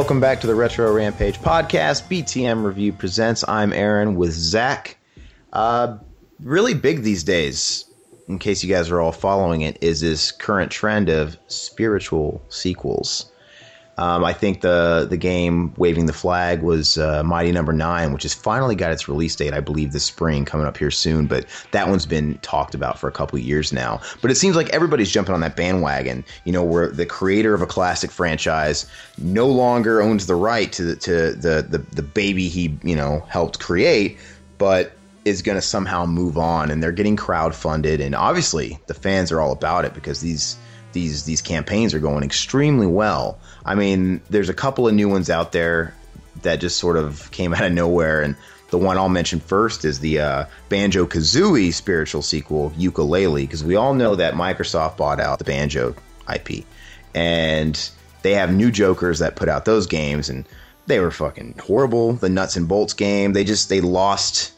Welcome back to the Retro Rampage podcast. BTM Review presents. I'm Aaron with Zach. Uh, really big these days, in case you guys are all following it, is this current trend of spiritual sequels. Um, I think the the game waving the flag was uh, Mighty Number no. Nine, which has finally got its release date, I believe, this spring, coming up here soon. But that one's been talked about for a couple years now. But it seems like everybody's jumping on that bandwagon. You know, where the creator of a classic franchise no longer owns the right to the, to the the, the baby he you know helped create, but is going to somehow move on, and they're getting crowd funded, and obviously the fans are all about it because these these these campaigns are going extremely well. I mean, there's a couple of new ones out there that just sort of came out of nowhere, and the one I'll mention first is the uh, Banjo Kazooie spiritual sequel, Yooka-Laylee, because we all know that Microsoft bought out the Banjo IP, and they have new Jokers that put out those games, and they were fucking horrible. The Nuts and Bolts game, they just they lost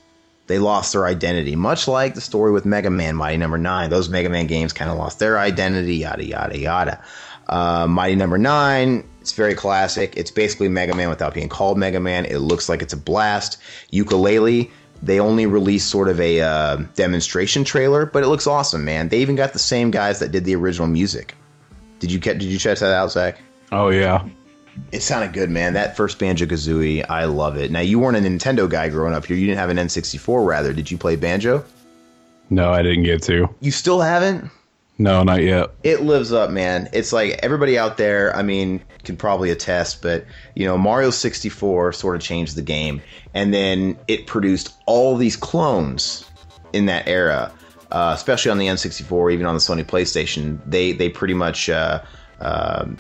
they lost their identity, much like the story with Mega Man Mighty Number no. Nine. Those Mega Man games kind of lost their identity, yada yada yada. Uh, Mighty Number no. Nine, it's very classic. It's basically Mega Man without being called Mega Man. It looks like it's a blast. Yooka-Laylee, they only released sort of a uh, demonstration trailer, but it looks awesome, man. They even got the same guys that did the original music. Did you did you check that out, Zach? Oh yeah, it sounded good, man. That first Banjo Kazooie, I love it. Now, you weren't a Nintendo guy growing up here. You didn't have an N64, rather. Did you play Banjo? No, I didn't get to. You still haven't? No, not yet. It lives up, man. It's like everybody out there, I mean, can probably attest, but, you know, Mario 64 sort of changed the game. And then it produced all these clones in that era, uh, especially on the N64, even on the Sony PlayStation. They, they pretty much. Uh, um,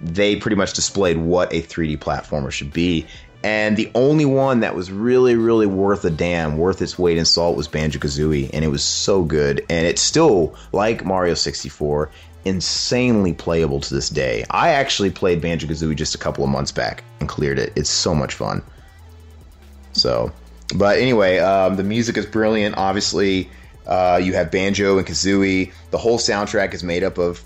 they pretty much displayed what a 3D platformer should be. And the only one that was really, really worth a damn, worth its weight in salt, was Banjo Kazooie. And it was so good. And it's still, like Mario 64, insanely playable to this day. I actually played Banjo Kazooie just a couple of months back and cleared it. It's so much fun. So, but anyway, um, the music is brilliant. Obviously, uh, you have Banjo and Kazooie. The whole soundtrack is made up of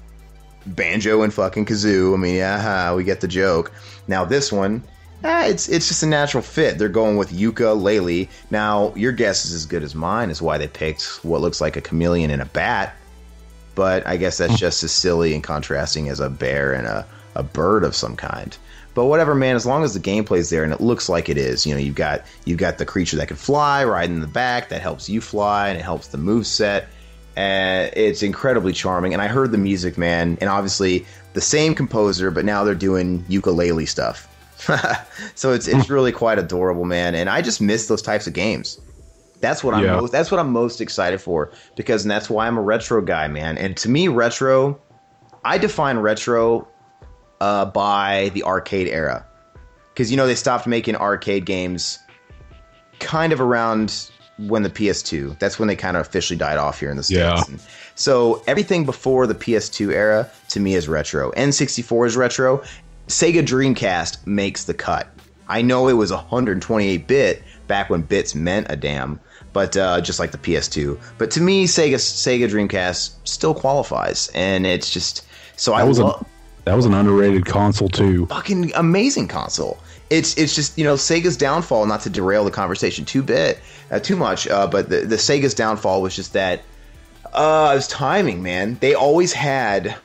banjo and fucking kazoo. I mean, yeah, we get the joke. Now this one, eh, it's it's just a natural fit. They're going with Yooka-Laylee. Now your guess is as good as mine as why they picked what looks like a chameleon and a bat. But I guess that's just as silly and contrasting as a bear and a, a bird of some kind. But whatever, man. As long as the gameplay's there and it looks like it is, you know, you've got you've got the creature that can fly riding in the back that helps you fly and it helps the move set and it's incredibly charming. And I heard the music, man, and obviously the same composer, but now they're doing Yooka-Laylee stuff. so it's it's really quite adorable, man. And I just miss those types of games. That's what I'm yeah. most that's what I'm most excited for because that's why I'm a retro guy, man. And to me, retro, I define retro uh, by the arcade era because you know they stopped making arcade games kind of around when the PS2. That's when they kind of officially died off here in the states. Yeah. And so everything before the PS2 era to me is retro. N64 is retro. Sega Dreamcast makes the cut. I know it was 128 bit back when bits meant a damn, but uh, just like the PS2. But to me, Sega Sega Dreamcast still qualifies, and it's just so that I was lo- a, that was an underrated console too. Fucking amazing console it's it's just you know Sega's downfall. Not to derail the conversation too bit, uh, too much, uh, but the, the Sega's downfall was just that uh, it was timing, man. They always had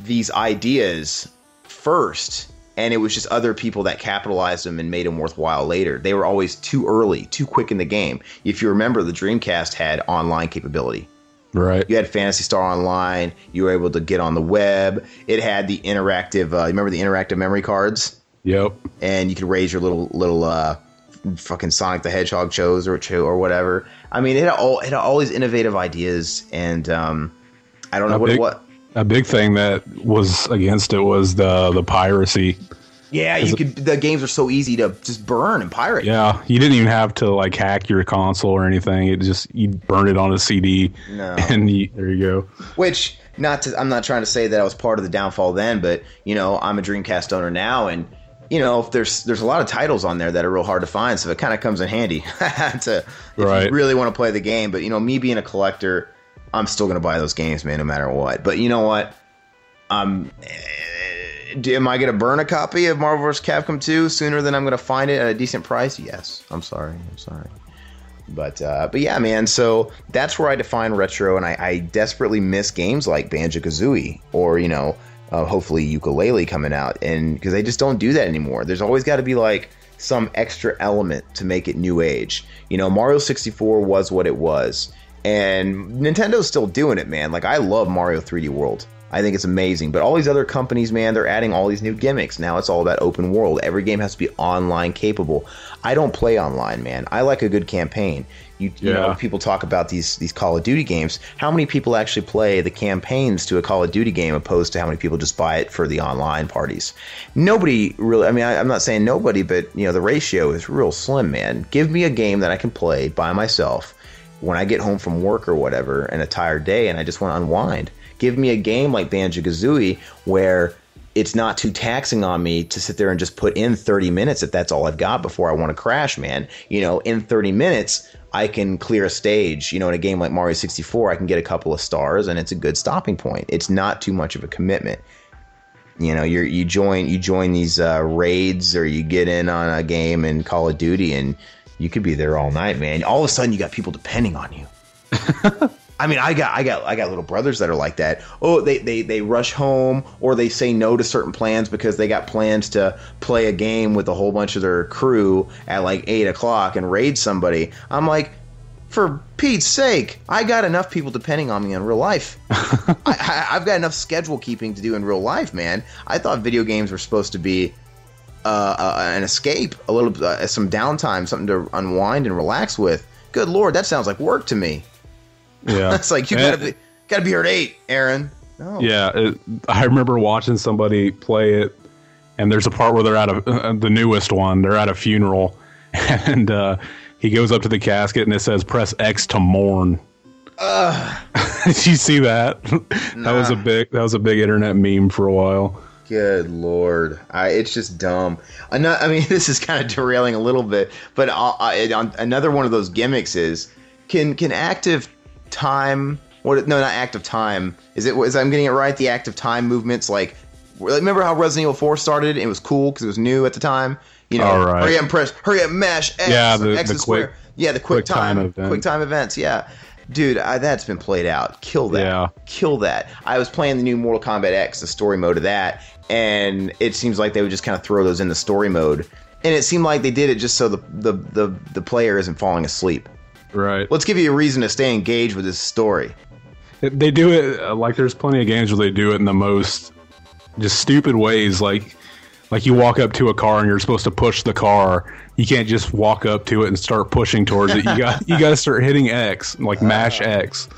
these ideas first, and it was just other people that capitalized them and made them worthwhile later. They were always too early, too quick in the game. If you remember, the Dreamcast had online capability. Right. You had Phantasy Star Online. You were able to get on the web. It had the interactive. Uh, remember the interactive memory cards? Yep. And you could raise your little little uh, fucking Sonic the Hedgehog shows or or whatever. I mean, it had all it had all these innovative ideas, and um, I don't know a what big, what. A big thing that was against it was the the piracy. Yeah, you could. The games are so easy to just burn and pirate. Yeah, you didn't even have to like hack your console or anything. It just you burn it on a CD, no. and you, there you go. Which not to, I'm not trying to say that I was part of the downfall then, but you know I'm a Dreamcast owner now, and you know, if there's there's a lot of titles on there that are real hard to find, so it kind of comes in handy to if right. you really want to play the game. But you know, me being a collector, I'm still going to buy those games, man, no matter what. But you know what? Um, am I to burn a copy of Marvel vs. Capcom 2 sooner than I'm going to find it at a decent price? Yes. I'm sorry. I'm sorry. But uh, but yeah, man. So that's where I define retro, and I, I desperately miss games like Banjo Kazooie or you know, uh, hopefully Yooka-Laylee coming out, and because they just don't do that anymore. There's always got to be like some extra element to make it new age. You know, Mario 64 was what it was, and Nintendo's still doing it, man. Like I love Mario 3D World. I think it's amazing. But all these other companies, man, they're adding all these new gimmicks. Now it's all about open world. Every game has to be online capable. I don't play online, man. I like a good campaign. You, you yeah. know, people talk about these these Call of Duty games. How many people actually play the campaigns to a Call of Duty game, opposed to how many people just buy it for the online parties? Nobody really. I mean, I, I'm not saying nobody, but you know, the ratio is real slim, man. Give me a game that I can play by myself when I get home from work or whatever, and a tired day, and I just want to unwind Give me a game like Banjo Kazooie where it's not too taxing on me to sit there and just put in 30 minutes if that's all I've got before I want to crash, man. You know, in 30 minutes, I can clear a stage. You know, in a game like Mario 64, I can get a couple of stars and it's a good stopping point. It's not too much of a commitment. You know, you you join you join these uh, raids or you get in on a game in Call of Duty and you could be there all night, man. All of a sudden, you got people depending on you. I mean, I got, I got, I got little brothers that are like that. Oh, they, they, they rush home or they say no to certain plans because they got plans to play a game with a whole bunch of their crew at like eight o'clock and raid somebody. I'm like, for Pete's sake, I got enough people depending on me in real life. I, have got enough schedule keeping to do in real life, man. I thought video games were supposed to be uh, uh, an escape, a little, uh, some downtime, something to unwind and relax with. Good lord, that sounds like work to me. Yeah, it's like you gotta be gotta be here at eight, Aaron. No. Yeah, it, I remember watching somebody play it, and there's a part where they're at a uh, the newest one. They're at a funeral, and uh, he goes up to the casket and it says "Press X to mourn." Uh, Did you see that? Nah. That was a big that was a big internet meme for a while. Good lord, I, it's just dumb. I mean, this is kind of derailing a little bit, but uh, I, another one of those gimmicks is can can active time. What? No, not active time. Is it? Is I'm getting it right? The active time movements, like remember how Resident Evil 4 started? It was cool because it was new at the time. You know, right. hurry up and press, hurry up, mash X, yeah, the, X the quick, square. Yeah, the quick, quick time, time quick time events. Yeah, dude, I, that's been played out. Kill that. Yeah. Kill that. I was playing the new Mortal Kombat X, the story mode of that, and it seems like they would just kind of throw those in the story mode, and it seemed like they did it just so the the the, the player isn't falling asleep. Right. Let's give you a reason to stay engaged with this story. They do it uh, like there's plenty of games where they do it in the most just stupid ways. Like like you walk up to a car and you're supposed to push the car. You can't just walk up to it and start pushing towards it. You got you got to start hitting X, like mash uh, X.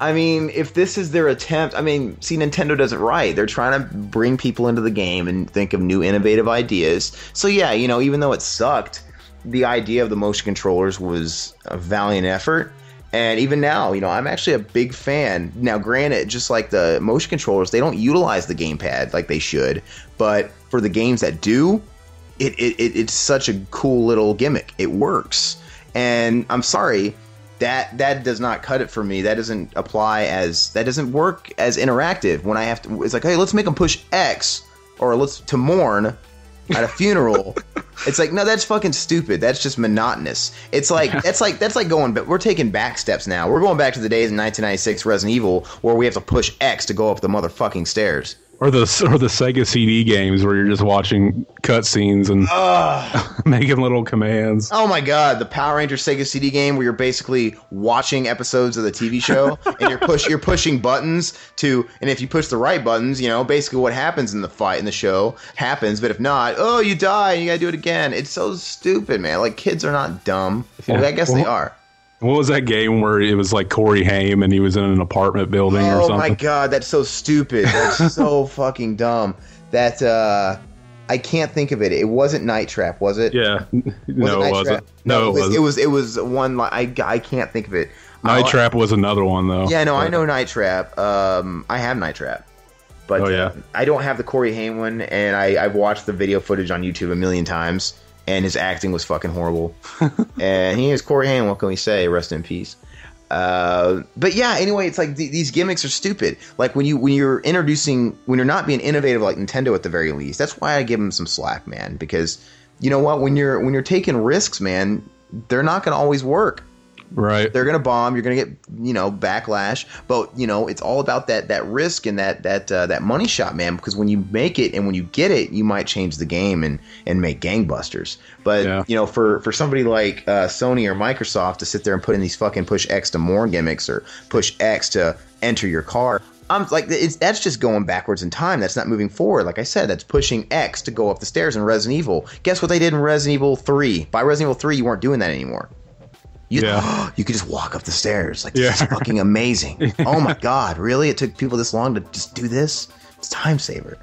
I mean, if this is their attempt, I mean, see, Nintendo does it right. They're trying to bring people into the game and think of new innovative ideas. So yeah, you know, even though it sucked, the idea of the motion controllers was a valiant effort. And even now, you know, I'm actually a big fan. Now, granted, just like the motion controllers, they don't utilize the gamepad like they should. But for the games that do, it, it, it it's such a cool little gimmick. It works. And I'm sorry, that that does not cut it for me. That doesn't apply as that doesn't work as interactive when I have to. It's like, hey, let's make them push X or let's to mourn at a funeral. it's like no, that's fucking stupid. That's just monotonous. It's like that's like that's like going. But we're taking back steps now. We're going back to the days in 1996 Resident Evil where we have to push X to go up the motherfucking stairs or the or the Sega CD games where you're just watching cutscenes and making little commands. Oh my god, the Power Ranger Sega CD game where you're basically watching episodes of the TV show and you're push you're pushing buttons to and if you push the right buttons, you know, basically what happens in the fight in the show happens, but if not, oh, you die and you got to do it again. It's so stupid, man. Like kids are not dumb. Well, I guess well, they are. What was that game where it was like Corey Haim and he was in an apartment building oh, or something? Oh my god, that's so stupid. That's so fucking dumb. That uh I can't think of it. It wasn't Night Trap, was it? Yeah. Was no, it, it wasn't. No, no, it, was, it was. It was one. I I can't think of it. Night uh, Trap was another one though. Yeah, no, but. I know Night Trap. Um, I have Night Trap, but oh, yeah. I don't have the Corey Haim one, and I I've watched the video footage on YouTube a million times and his acting was fucking horrible. and he is Corey Haim. What can we say? Rest in peace. Uh, but yeah, anyway, it's like th- these gimmicks are stupid. Like when you when you're introducing when you're not being innovative like Nintendo at the very least. That's why I give them some slack, man. Because you know what? When you're when you're taking risks, man, they're not going to always work. Right. They're going to bomb. You're going to get you know backlash. But you know it's all about that that risk and that that uh, that money shot, man. Because when you make it and when you get it, you might change the game and and make gangbusters. But Yeah. you know for for somebody like uh, Sony or Microsoft to sit there and put in these fucking push X to more gimmicks or push X to enter your car. I'm like it's that's just going backwards in time. That's not moving forward. Like I said, that's pushing X to go up the stairs in Resident Evil. Guess what they did in Resident Evil 3? By Resident Evil 3, you weren't doing that anymore. You, Yeah. you could just walk up the stairs. Like this Yeah. is fucking amazing. oh my god, really? It took people this long to just do this? It's a time saver.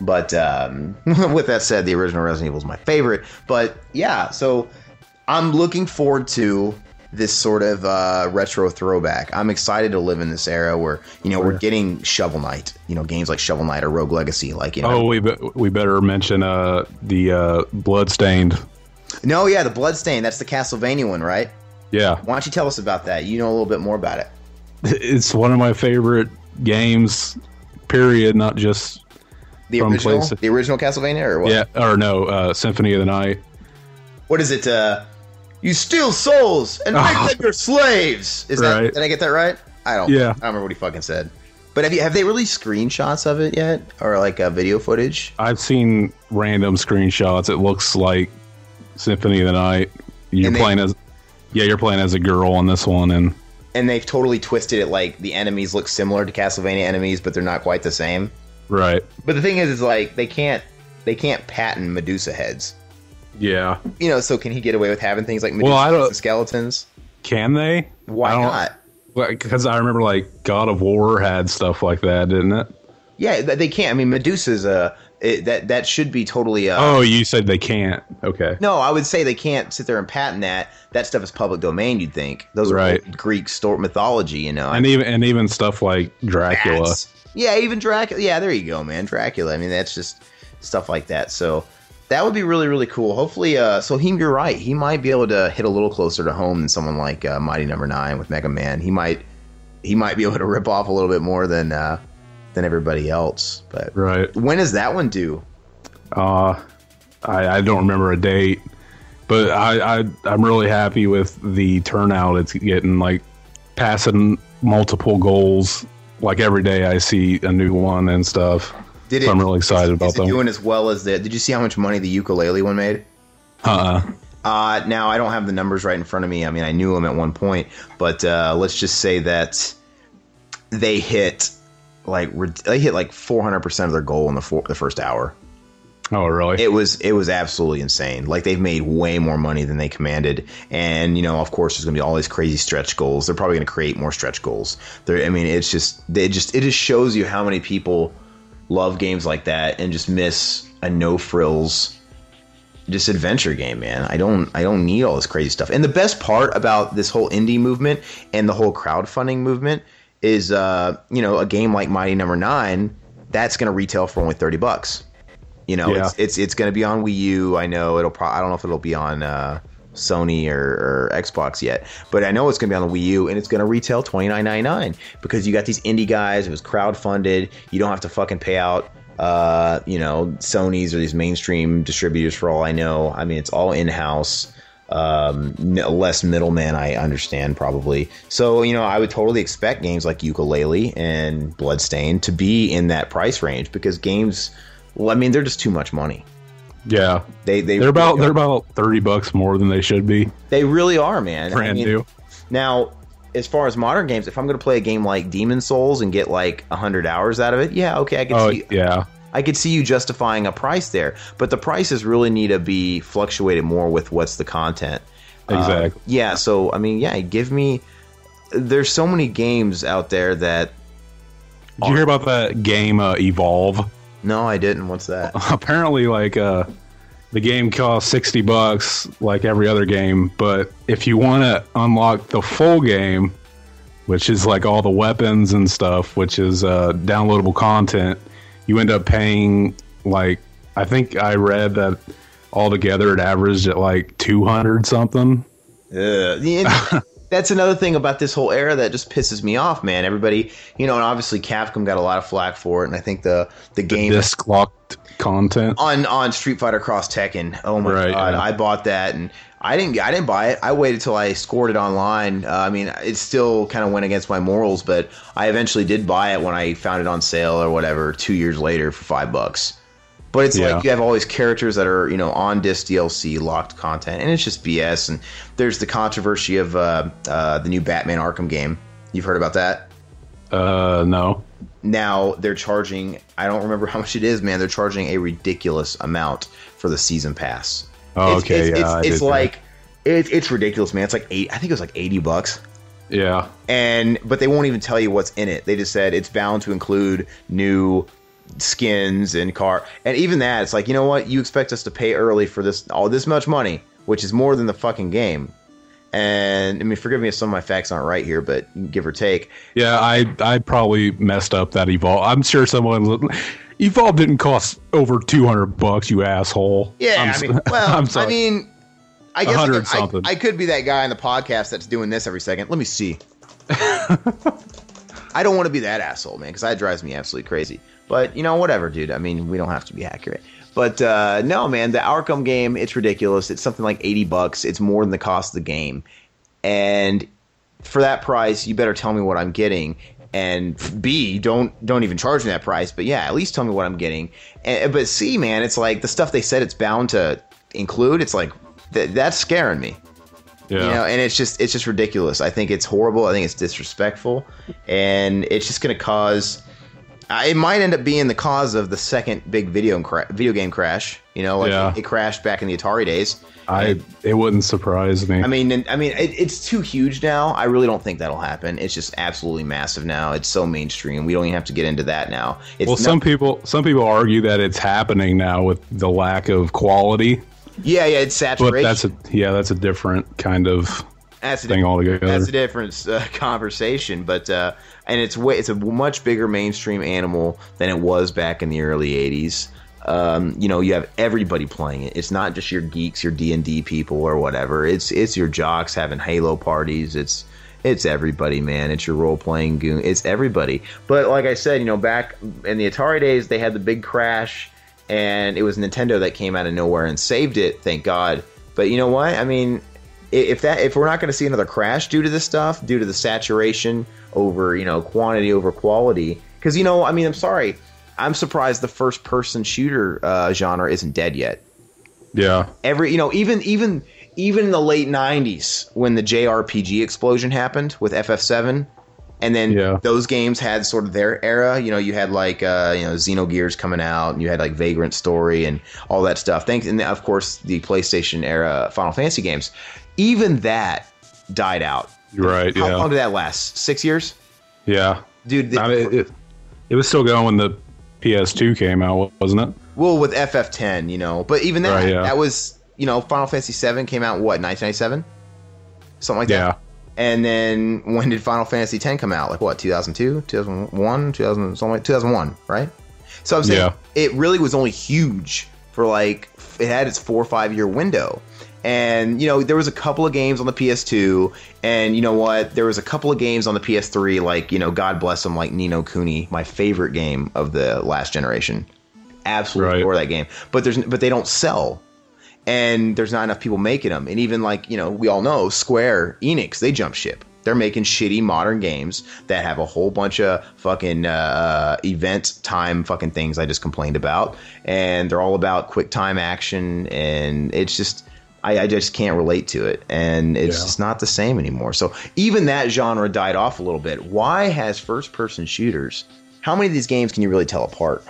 But um, with that said, the original Resident Evil is my favorite. But yeah, so I'm looking forward to this sort of uh, retro throwback. I'm excited to live in this era where you know we're getting Shovel Knight, you know games like Shovel Knight or Rogue Legacy, like you know. Oh, we be- we better mention uh the uh Bloodstained. No, yeah, the Bloodstain. That's the Castlevania one, right? Yeah, Why don't you tell us about that? You know a little bit more about it. it's one of my favorite games. Period. Not just The From original, PlayStation. the original Castlevania, or what? yeah, or no, uh, Symphony of the Night. What is it? Uh, you steal souls and make Oh. them your slaves. Is that? Did I get that right? I don't. Yeah. I don't remember what he fucking said. But have you have they released screenshots of it yet, or like uh, video footage? I've seen random screenshots. It looks like Symphony of the Night. You're they- playing as yeah, you're playing as a girl on this one, and And they've totally twisted it like the enemies look similar to Castlevania enemies, but they're not quite the same. right, But the thing is, is like they can't they can't patent Medusa heads. yeah. You know, so can he get away with having things like Medusa Well, and skeletons? Can they? Why not? Because I remember like God of War had stuff like that, didn't it? Yeah, they can't. I mean, Medusa's a it, that that should be totally. Uh, Oh, you said they can't. Okay. No, I would say they can't sit there and patent that. That stuff is public domain. You'd think those are Right. old Greek store mythology. You know, And even and even stuff like Dracula. Bats. Yeah, even Dracula. Yeah, there you go, man. Dracula. I mean, that's just stuff like that. So that would be really, really cool. Hopefully, uh, so he, you're right. He might be able to hit a little closer to home than someone like uh, Mighty Number Nine with Mega Man. He might, he might be able to rip off a little bit more than uh, than everybody else. But Right. when is that one due? Uh, I, I don't remember a date, but I, I I'm really happy with the turnout it's getting. Like passing multiple goals. Like every day, I see a new one and stuff. Did So I'm really excited is, about is it them. doing as well as the? Did you see how much money the Yooka-Laylee one made? Uh-uh. Uh, now I don't have the numbers right in front of me. I mean, I knew them at one point, but uh, let's just say that they hit like they hit like 400 percent of their goal in the the first hour. oh, really? It was it was absolutely insane. Like they've made way more money than they commanded, and you know, of course, there's gonna be all these crazy stretch goals. They're probably gonna create more stretch goals. There, I mean, it's just they just it just shows you how many people love games like that and just miss a no frills just adventure game, man. I don't I don't need all this crazy stuff. And the best part about this whole indie movement and the whole crowdfunding movement is uh, you know, a game like Mighty Number 9 that's going to retail for only 30 bucks. You know, Yeah. it's it's it's going to be on Wii U. I know it'll pro- I don't know if it'll be on uh, Sony or, or Xbox yet, but I know it's going to be on the Wii U and it's going to retail twenty nine ninety nine because you got these indie guys. It was crowdfunded. You don't have to fucking pay out, uh, you know, Sony's or these mainstream distributors for all I know. I mean, it's all in house. Um, less middleman, I understand probably. So you know, I would totally expect games like Yooka-Laylee and Bloodstain to be in that price range because games. Well, I mean, they're just too much money. yeah. They they They're about they're about thirty bucks more than they should be. They really are, man. I Brand mean, new. Now, as far as modern games, if I'm going to play a game like Demon Souls and get like hundred hours out of it, yeah, okay, I can Oh see, yeah. I could see you justifying a price there. But the prices really need to be fluctuated more with what's the content. Uh, Exactly. yeah. So I mean, yeah, give me. There's so many games out there that. Did you hear about that game uh, Evolve? No, I didn't. What's that? apparently like uh the game costs 60 bucks like every other game but if you want to unlock the full game which is like all the weapons and stuff which is uh downloadable content you end up paying like i think i read that altogether it averaged at like 200 something Yeah. the- that's another thing about this whole era that just pisses me off, man. Everybody, you know, and obviously Capcom got a lot of flack for it, and I think the the game Disc locked content. on on Street Fighter Cross Tekken. Oh my Right, god, yeah. I bought that and I didn't I didn't buy it. I waited till I scored it online. Uh, I mean, it still kind of went against my morals, but I eventually did buy it when I found it on sale or whatever 2 years later for 5 bucks. But it's Yeah. like you have all these characters that are, you know, on disc DLC locked content, and it's just BS. And there's the controversy of uh, uh, the new Batman Arkham game. You've heard about that? Uh, no. now they're charging i don't remember how much it is man they're charging a ridiculous amount for the season pass Oh, it's, okay, it's, yeah, it's, it's like it, it's ridiculous man. It's like eight i think it was like 80 bucks. Yeah. and but they won't even tell you what's in it. They just said it's bound to include new skins and car. And even that it's like you know what? You expect us to pay early for this all this much money which is more than the fucking game. And i mean forgive me if some of my facts aren't right here but give or take. Yeah, I I probably messed up that Evolve. I'm sure someone Evolve didn't cost over 200 bucks, you asshole. Yeah, I'm i mean, well, I mean, I guess I hundred could, I, something. I could be that guy on the podcast that's doing this every second. Let me see. I don't want to be that asshole, man, because that drives me absolutely crazy. But you know, whatever, dude. I mean, we don't have to be accurate. But uh, no, man, the Arkham game, it's ridiculous. It's something like eighty bucks. It's more than the cost of the game, and for that price, you better tell me what I'm getting. And B, don't don't even charge me that price. But yeah, at least tell me what I'm getting. And, but C, man, it's like the stuff they said it's bound to include. It's like th- that's scaring me. yeah. You know, and it's just it's just ridiculous. I think it's horrible. I think it's disrespectful, and it's just going to cause. It might end up being the cause of the second big video cra- video game crash. You know, like Yeah. it, it crashed back in the Atari days. I it wouldn't surprise me. I mean, I mean, it, it's too huge now. I really don't think that'll happen. It's just absolutely massive now. It's so mainstream. We don't even have to get into that now. It's well, some people some people argue that it's happening now with the lack of quality, yeah, yeah, it's but that's a yeah, that's a different kind of that's a thing altogether. That's a different uh, conversation, but uh, and it's way it's a much bigger mainstream animal than it was back in the early '80s. Um, you know, you have everybody playing it. It's not just your geeks, your D and D people, or whatever. It's it's your jocks having Halo parties. It's it's everybody, man. It's your role playing goon. It's everybody. But like I said, you know, back in the Atari days, they had the big crash, and it was Nintendo that came out of nowhere and saved it. Thank God. But you know what? I mean, if that if we're not going to see another crash due to this stuff, due to the saturation over you know quantity over quality, because you know, I mean, I'm sorry, I'm surprised the first person shooter uh, genre isn't dead yet. yeah. Every you know, even even even in the late '90s when the JRPG explosion happened with FF7. And then Yeah. those games had sort of their era. You know, you had like uh, you know Xenogears coming out, and you had like Vagrant Story and all that stuff. Thanks, and of course the PlayStation era Final Fantasy games. Even that died out. Right. How yeah. long did that last? Six years, yeah. dude. the- I mean, it, it was still going when the PS2 came out, wasn't it? well, with FF10, you know, but even that, Right, yeah. that was you know Final Fantasy 7 came out what 1997, something like that. Yeah. And then when did Final Fantasy X come out? Like what, 2002, 2001, 2000, something like 2001, right? So I'm saying Yeah. it really was only huge for like it had its four or five year window. And you know there was a couple of games on the PS2, and you know what? There was a couple of games on the PS3, like you know, God bless them, like Ni no Kuni, my favorite game of the last generation. Absolutely Right. adore that game, but there's but they don't sell and there's not enough people making them. And even like you know, we all know Square Enix, they jump ship. They're making shitty modern games that have a whole bunch of fucking uh, event time fucking things I just complained about, and they're all about quick time action, and it's just. I, I just can't relate to it, and it's Yeah. just not the same anymore. So even that genre died off a little bit. Why has first-person shooters? How many of these games can you really tell apart?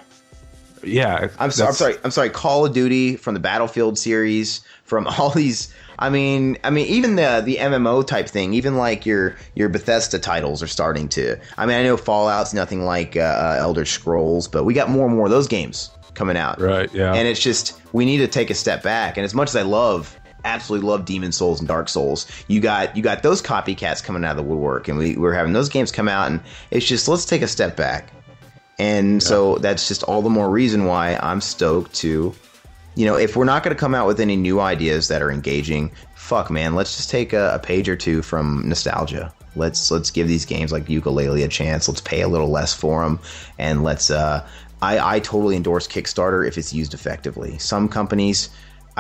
Yeah. I'm, so, I'm sorry. I'm sorry. Call of Duty from the Battlefield series, from all these. I mean, I mean, even the the MMO type thing, even like your your Bethesda titles are starting to. I mean, I know Fallout's nothing like uh, uh, Elder Scrolls, but we got more and more of those games coming out. Right. Yeah. And it's just we need to take a step back. And as much as I love, absolutely love Demon Souls and Dark Souls, you got you got those copycats coming out of the woodwork, and we we're having those games come out, and it's just let's take a step back. And so that's just all the more reason why I'm stoked to you know, if we're not going to come out with any new ideas that are engaging, fuck, man, let's just take a, a page or two from nostalgia. Let's let's give these games like Yooka-Laylee a chance. Let's pay a little less for them, and let's. Uh, I I totally endorse Kickstarter if it's used effectively. Some companies.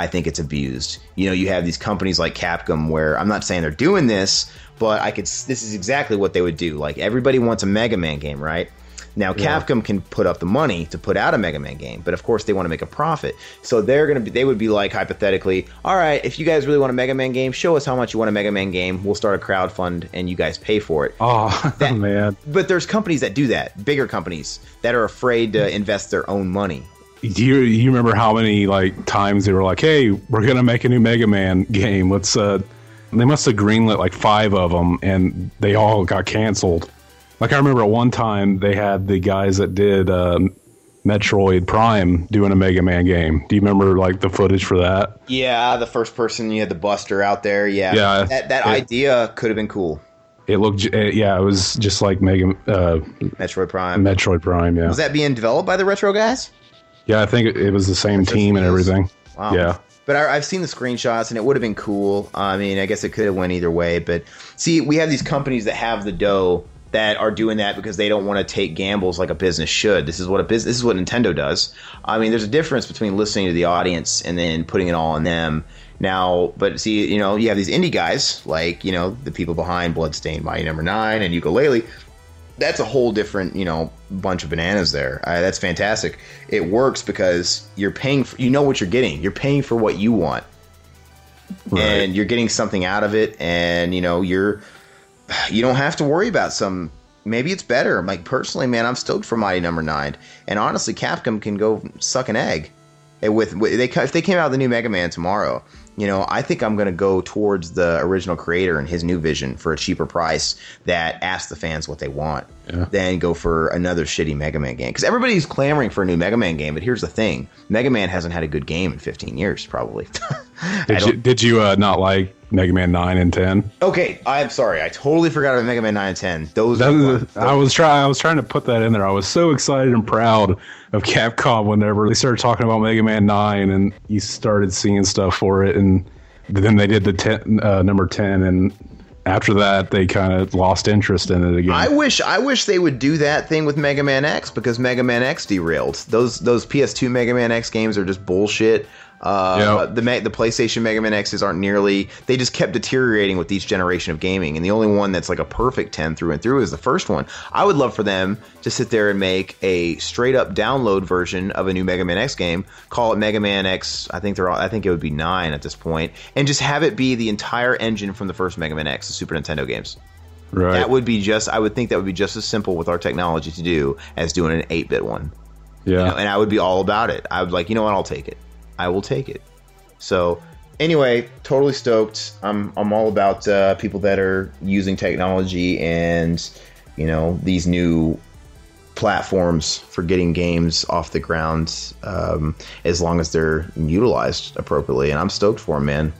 I think it's abused. You know, you have these companies like Capcom where I'm not saying they're doing this, but I could. This is exactly what they would do. Like everybody wants a Mega Man game, right? Now Yeah. Capcom can put up the money to put out a Mega Man game, but of course they want to make a profit. So they're gonna be they would be like hypothetically, all right, if you guys really want a Mega Man game, show us how much you want a Mega Man game. We'll start a crowd fund and you guys pay for it. Oh That- man, But there's companies that do that, bigger companies that are afraid to invest their own money. Do you you remember how many like times they were like, "Hey, we're gonna make a new Mega Man game. Let's." uh They must have greenlit like five of them, and they all got canceled. Like I remember at one time they had the guys that did um, Metroid Prime doing a Mega Man game. Do you remember like the footage for that? Yeah, the first person you had the Buster out there. Yeah, Yeah, that that it- idea could have been cool. It looked, uh, yeah, it was just like Mega uh, Metroid Prime. Metroid Prime. Yeah, Was that being developed by the Retro guys? Yeah, I think it, was the same team and everything. Wow. Yeah. But I, I've seen the screenshots, and it would have been cool. I mean, I guess it could have went either way. But see, we have these companies that have the dough that are doing that because they don't want to take gambles like a business should. This is what a business. This is what Nintendo does. I mean, there's a difference between listening to the audience and then putting it all on them. Now, but see, you know, you have these indie guys like you know the people behind Bloodstained Mighty Number Nine and Yooka-Laylee that's a whole different you know bunch of bananas there. Uh, that's fantastic. It works because you're paying for, you know what you're getting. You're paying for what you want. Right. and you're getting something out of it. And you know you're you don't have to worry about some maybe it's better. Like personally man i'm stoked for mighty number nine. And honestly capcom can go suck an egg. And with, with they if they came out with the new mega man tomorrow you know i think i'm going to go towards the original creator and his new vision for a cheaper price that asks the fans what they want Yeah. than go for another shitty mega man game. Because everybody's clamoring for a new mega man game but here's the thing. Mega man hasn't had a good game in 15 years probably. Did you, did you uh, not like Mega Man nine and ten? Okay, I'm sorry. I totally forgot about Mega Man 9 and 10. Those are I was trying. I was trying to put that in there. I was so excited and proud of Capcom whenever they started talking about Mega Man Nine, and you started seeing stuff for it, and then they did the ten, uh, number ten, and after that they kind of lost interest in it again. I wish I wish they would do that thing with Mega Man X because Mega Man X derailed. Those those PS2 Mega Man X games are just bullshit. Uh, Yeah. The the PlayStation Mega Man X's aren't nearly. They just kept deteriorating with each generation of gaming, and the only one that's like a perfect ten through and through is the first one. I would love for them to sit there and make a straight up download version of a new Mega Man X game, call it Mega Man X. I think they're all, I think it would be nine at this point, and just have it be the entire engine from the first Mega Man X, the Super Nintendo games. right. That would be just. I would think that would be just as simple with our technology to do as doing an eight bit one. yeah. You know, and I would be all about it. I would like, you know what? I'll take it. I will take it. So anyway, totally stoked. I'm I'm all about uh, people that are using technology and you know these new platforms for getting games off the ground um, as long as they're utilized appropriately. And I'm stoked for 'em, man.